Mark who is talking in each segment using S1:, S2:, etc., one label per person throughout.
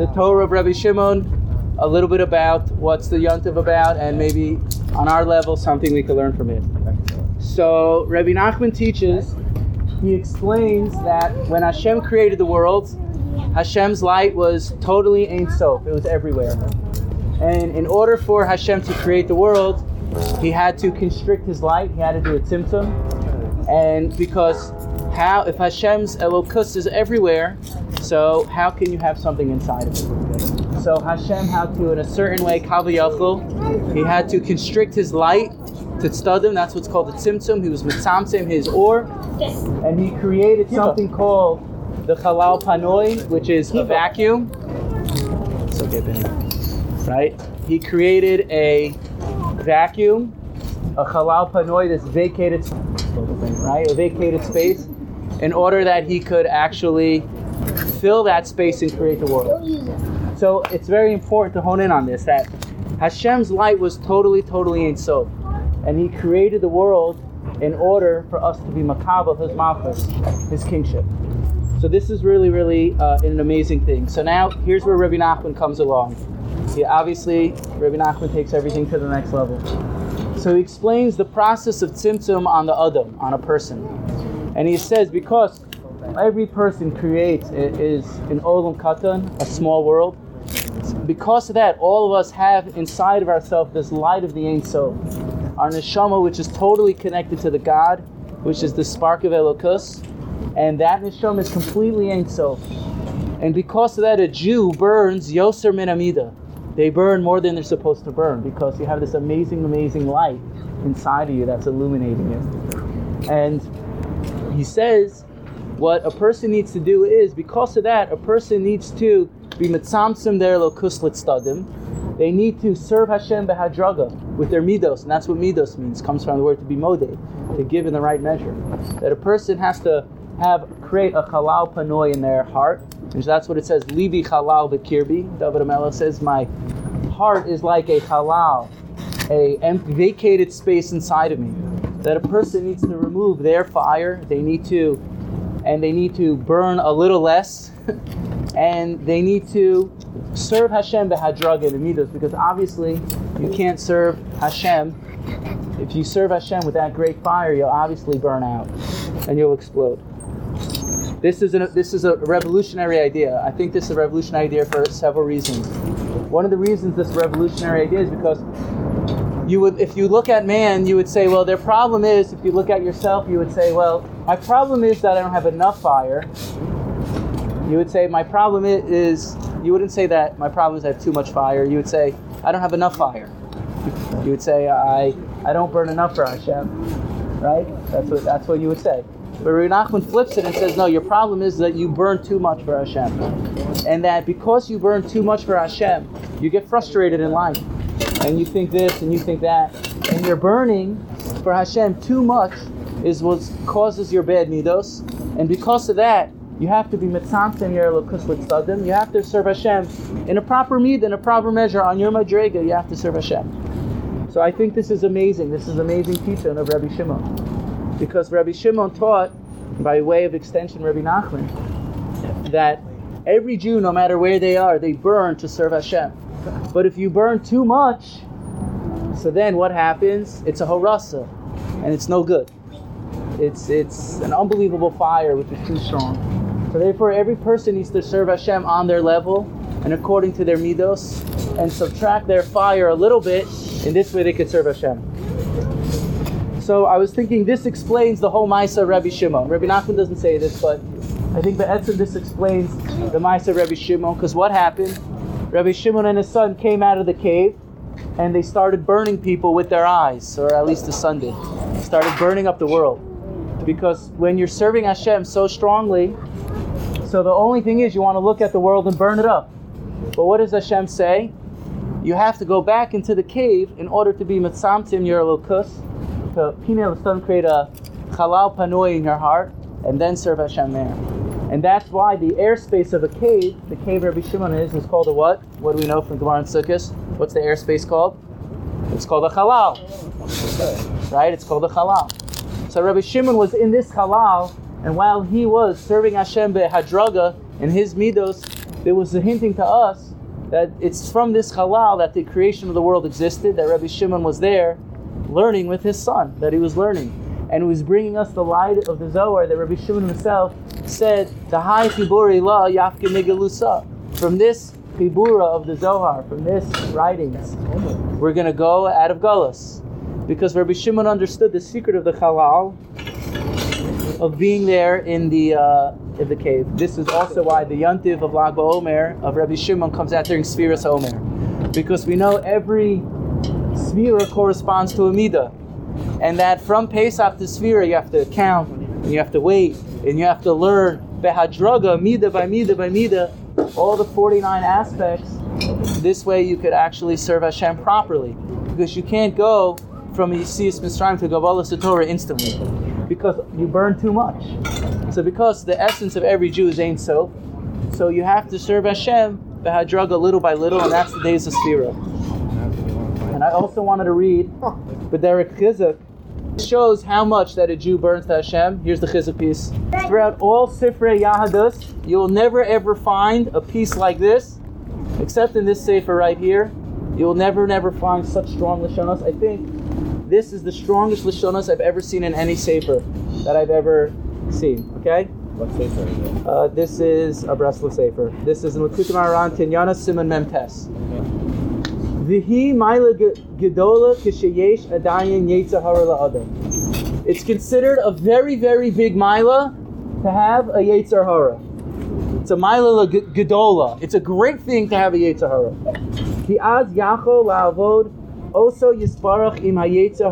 S1: the Torah of Rabbi Shimon, a little bit about what's the Yontiv about, and maybe on our level something we can learn from it. So Rabbi Nachman teaches, he explains that when Hashem created the world, Hashem's light was totally Ein Sof. It was everywhere. And in order for Hashem to create the world, he had to constrict his light. He had to do a tzimtzum. And because how if Hashem's Elokus is everywhere, so how can you have something inside of it? So Hashem had to, in a certain way, Kavayachol, he had to constrict his light to tztadim. That's what's called the tzimtzum. He was mitzamtzim his or, and he created something called the Chalal Panoi, which is a vacuum. It's okay, Benny. Right? He created a vacuum, a Chalal Panoi, this vacated, right? A vacated space, in order that he could actually fill that space and create the world. So it's very important to hone in on this that Hashem's light was totally, totally Ein Sof. And he created the world in order for us to be Makabah, his Malchus, his kingship. So this is really, really uh, an amazing thing. So now here's where Rabbi Nachman comes along. He obviously, Rabbi Nachman takes everything to the next level. So he explains the process of tzimtzum on the Adam, on a person. And he says, because every person creates is an olam katan, a small world. Because of that, all of us have inside of ourselves this light of the Ein Sof, our neshama, which is totally connected to the God, which is the spark of Elokus, and that neshama is completely Ein Sof. And because of that, a Jew burns Yoser min Amida. They burn more than they're supposed to burn because you have this amazing, amazing light inside of you that's illuminating you. And he says, what a person needs to do is, because of that, a person needs to be mitzamtzim der lokus stadim. They need to serve Hashem behadraga with their midos, and that's what midos means. Comes from the word to be modeh, to give in the right measure. That a person has to have create a halal panoi in their heart, and that's what it says. Libi halal bekirbi. David Amela says, my heart is like a halal, a empty, vacated space inside of me. That a person needs to remove their fire. They need to and they need to burn a little less, and they need to serve Hashem behadrag and midos, because obviously you can't serve Hashem. If you serve Hashem with that great fire, you'll obviously burn out, and you'll explode. This is, a, this is a revolutionary idea. I think this is a revolutionary idea for several reasons. One of the reasons this revolutionary idea is because you would, if you look at man, you would say, well, their problem is, if you look at yourself, you would say, well, my problem is that I don't have enough fire. You would say, my problem is, you wouldn't say that my problem is I have too much fire. You would say, I don't have enough fire. You would say, I, I don't burn enough for Hashem. Right? That's what, that's what you would say. But Rabbi Nachman flips it and says, no, your problem is that you burn too much for Hashem. And that because you burn too much for Hashem, you get frustrated in life. And you think this and you think that. And you're burning for Hashem too much is what causes your bad midos, and because of that, you have to be mitzamtim your elokus. You have to serve Hashem in a proper mid, in a proper measure on your madrega. You have to serve Hashem. So I think this is amazing. This is amazing teaching of Rabbi Shimon, because Rabbi Shimon taught, by way of extension, Rabbi Nachman, that every Jew, no matter where they are, they burn to serve Hashem. But if you burn too much, so then what happens? It's a harasa, and it's no good. It's it's an unbelievable fire which is too strong. So therefore, every person needs to serve Hashem on their level and according to their midos, and subtract their fire a little bit. In this way, they could serve Hashem. So I was thinking this explains the whole Maisa Rabbi Shimon. Rabbi Nachman doesn't say this, but I think the Be'etzim this explains the Maisa Rabbi Shimon. Because what happened? Rabbi Shimon and his son came out of the cave, and they started burning people with their eyes, or at least the son did. Started burning up the world. Because when you're serving Hashem so strongly, so the only thing is you want to look at the world and burn it up. But what does Hashem say? You have to go back into the cave in order to be mitzamtim your lokus, to pinel son create a halal panoi in your heart, and then serve Hashem there. And that's why the airspace of a cave, the cave Rabbi Shimon is, is called a what? What do we know from Gemara and Sukkot? What's the airspace called? It's called a halal. Right? It's called a halal. So Rabbi Shimon was in this halal, and while he was serving Hashem behadraga in his midos, there was a hinting to us that it's from this halal that the creation of the world existed, that Rabbi Shimon was there learning with his son, that he was learning. And he was bringing us the light of the Zohar that Rabbi Shimon himself said, the high chiburi la yafke nigalusa. From this chibura of the Zohar, from this writings, we're going to go out of Gullus. Because Rabbi Shimon understood the secret of the halal, of being there in the uh, in the cave. This is also why the Yantiv of Lag BaOmer of Rabbi Shimon comes out during Sfiras Omer, because we know every Sfira corresponds to a midah, and that from Pesach to Sfira you have to count, and you have to wait, and you have to learn behadraga midah by midah by midah, all the 49 aspects. This way you could actually serve Hashem properly, because you can't go from Yisiyas Mitzrayim to Kabbalah Torah instantly because you burn too much. So because the essence of every Jew is Ein Sof, so you have to serve Hashem Behadraga little by little, and that's the days of Sphira. And I also wanted to read but Derek Chizuk shows how much that a Jew burns to Hashem. Here's the Chizuk piece. Throughout all Sifrei Yahadus, you'll never ever find a piece like this, except in this Sefer right here. You'll never, never find such strong Lashonos. I think this is the strongest Lashonas I've ever seen in any Sefer that I've ever seen. Okay?
S2: What sefer is it?
S1: Uh, this is a Bresla Sefer. This is in Likutei Moharan Tinyana Simon Memtes. Vihi Maila Gedola Kishayesh Adayin Yetzahara La'adam. It's considered a very, very big Mila to have a Yetzer Hara. It's a Mila Gedola. It's a great thing to have a Yetzer Hara. Ki az Yachol La'avod also Yisbarach im HaYetzer.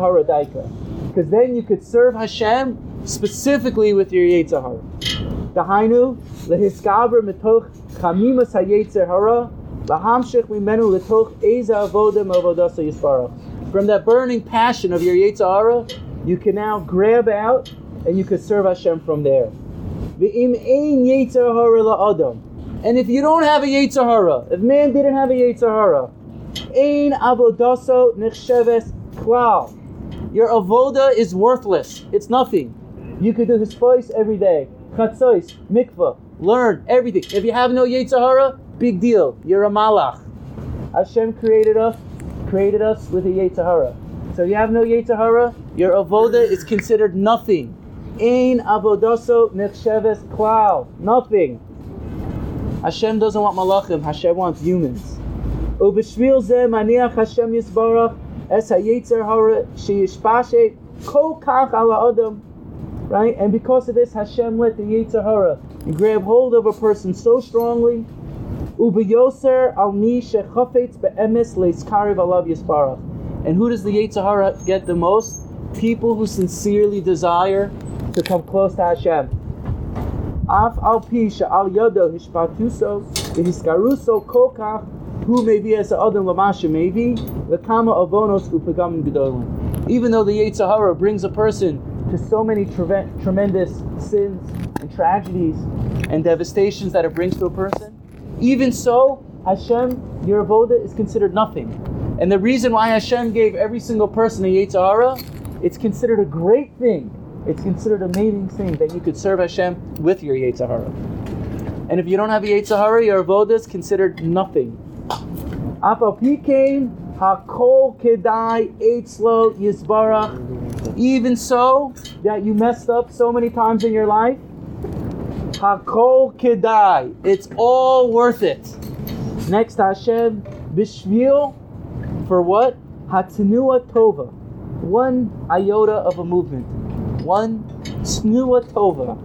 S1: Because then you could serve Hashem specifically with your Yetzer Hara. Dahainu, lehiskaber mitoch chamimas hayetzer hara, lahamshich mimenu litoch eza avodim avodasa yisparach. From that burning passion of your Yetzer Hara, you can now grab out and you could serve Hashem from there. And if you don't have a Yetzer Hara, if man didn't have a Yetzer Hara, ein avodaso nechsheves klal. Your avoda is worthless. It's nothing. You could do his voice every day. Chatzos, mikvah, learn everything. If you have no Yetzer Hara, big deal. You're a malach. Hashem created us, created us with a Yetzer Hara. So you have no Yetzer Hara, your avoda is considered nothing. Ein avodaso nechsheves klal. Nothing. Hashem doesn't want malachim. Hashem wants humans. Ubishvil zeh maniach Hashem yisbarach es hayetzer hara sheyishpashe kol kach ala adam. Right? And because of this, Hashem let the Yetzer Hara grab hold of a person so strongly. Ubiyoser al mi shechafetz be'emes leiskariv alav yisbarach. And who does the Yetzer Hara get the most? People who sincerely desire to come close to Hashem. Af al pi she'al yodo hishpatuso v'hiskaruso kol kach who may be as adam lamasha maybe the kama avonos upagam gedolim. Even though the Yetzer Hara brings a person to so many tre- tremendous sins and tragedies and devastations that it brings to a person, even so, Hashem, your avoda is considered nothing. And the reason why Hashem gave every single person a Yetzer Hara, it's considered a great thing. It's considered an amazing thing that you could serve Hashem with your Yetzer Hara. And if you don't have a Yetzer Hara, your avoda is considered nothing. Apapikain hakol kedai eitzlo yisbarach. Even so, that you messed up so many times in your life, hakol kedai. It's all worth it. Next Hashem, bishvil, for what? Hatanua tova. One iota of a movement. One snua tova.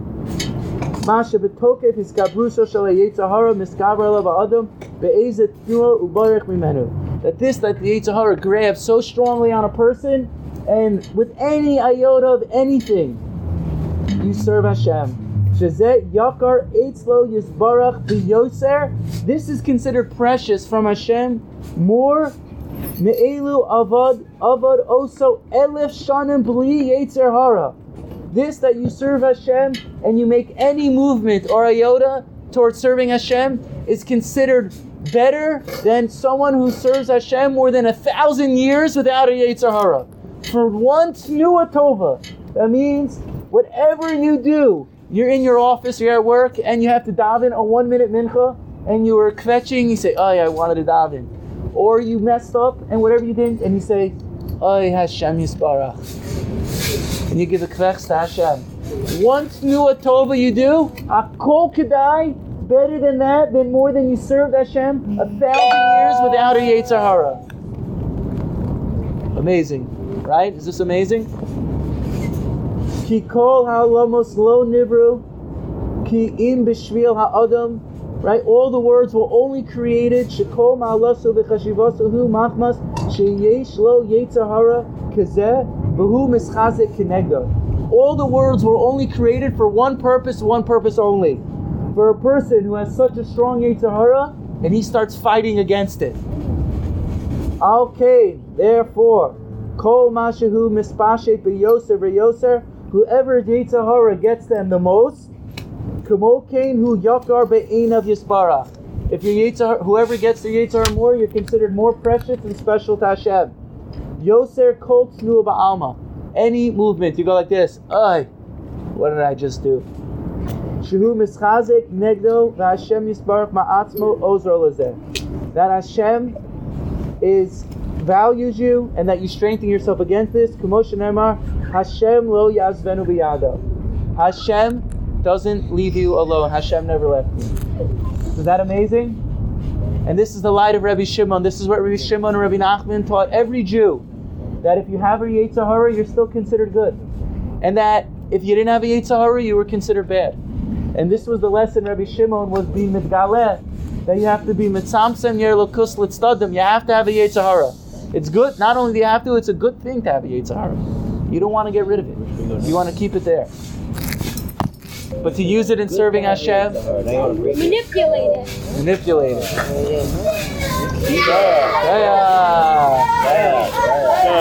S1: Masha betokef is gabruso shel Yetzer Hara miskaber That this, that the Yetzer Hara grabs so strongly on a person, and with any iota of anything, you serve Hashem. Shazet yakar eitzlo yisbarach biyoser. This is considered precious from Hashem more. Me'elu avad avad oso elef shanim bli Yetzer Hara this that you serve Hashem and you make any movement or iota towards serving Hashem is considered better than someone who serves Hashem more than a thousand years without a Yetzer Hara. For one Tnua Tova, that means whatever you do, you're in your office, you're at work, and you have to daven a one minute mincha, and you were kvetching, you say, oh, yeah, I wanted to daven. Or you messed up and whatever you did, and you say, oh, Hashem Yisbarach. And you give a kvech to Hashem. Once new a tova you do, a kol kedai, better than that, than more than you served Hashem a thousand years without a Yetzer Hara. Amazing, right? Is this amazing? Ki kol ha'olamos lo nivru, ki im b'shvil ha'adam, right? All the words were only created, shekol ma'alasu v'chashivasu hu machmas, sheyesh lo yetzahara kazeh, v'hu mischazik kinegdo. All the words were only created for one purpose, one purpose only. For a person who has such a strong yetzahara, and he starts fighting against it. Okay, therefore, kol mashahu mispashet b'yoser v'yoser, whoever Yetzer Hara gets them the most, kamokain hu yakar of yisbarach. If your Yetzer Hara, whoever gets the Yetzer Hara more, you're considered more precious and special to Hashem. Yoser kol tznu ba'alma. Any movement, you go like this. Ay, what did I just do? Shehu mischazik negdo v'Hashem yisbarach ma'atzmo ozro lezeh. That Hashem is values you and that you strengthen yourself against this. Kumosha Nemar, Hashem lo yazvenu biyado. Hashem doesn't leave you alone. Hashem never left you. Is that amazing? And this is the light of Rabbi Shimon. This is what Rabbi Shimon and Rabbi Nachman taught every Jew. That if you have a Yetzer Hara, you're still considered good. And that if you didn't have a Yetzer Hara, you were considered bad. And this was the lesson Rabbi Shimon was being mitgaleh that you have to be mitzamsem yer lokus litzdadim. You have to have a Yetzer Hara. It's good. Not only do you have to, it's a good thing to have a Yetzer Hara. You don't want to get rid of it. You want to keep it there. But to use it in serving Hashem,
S2: Manipulate it.
S1: manipulate it. Yeah, yeah.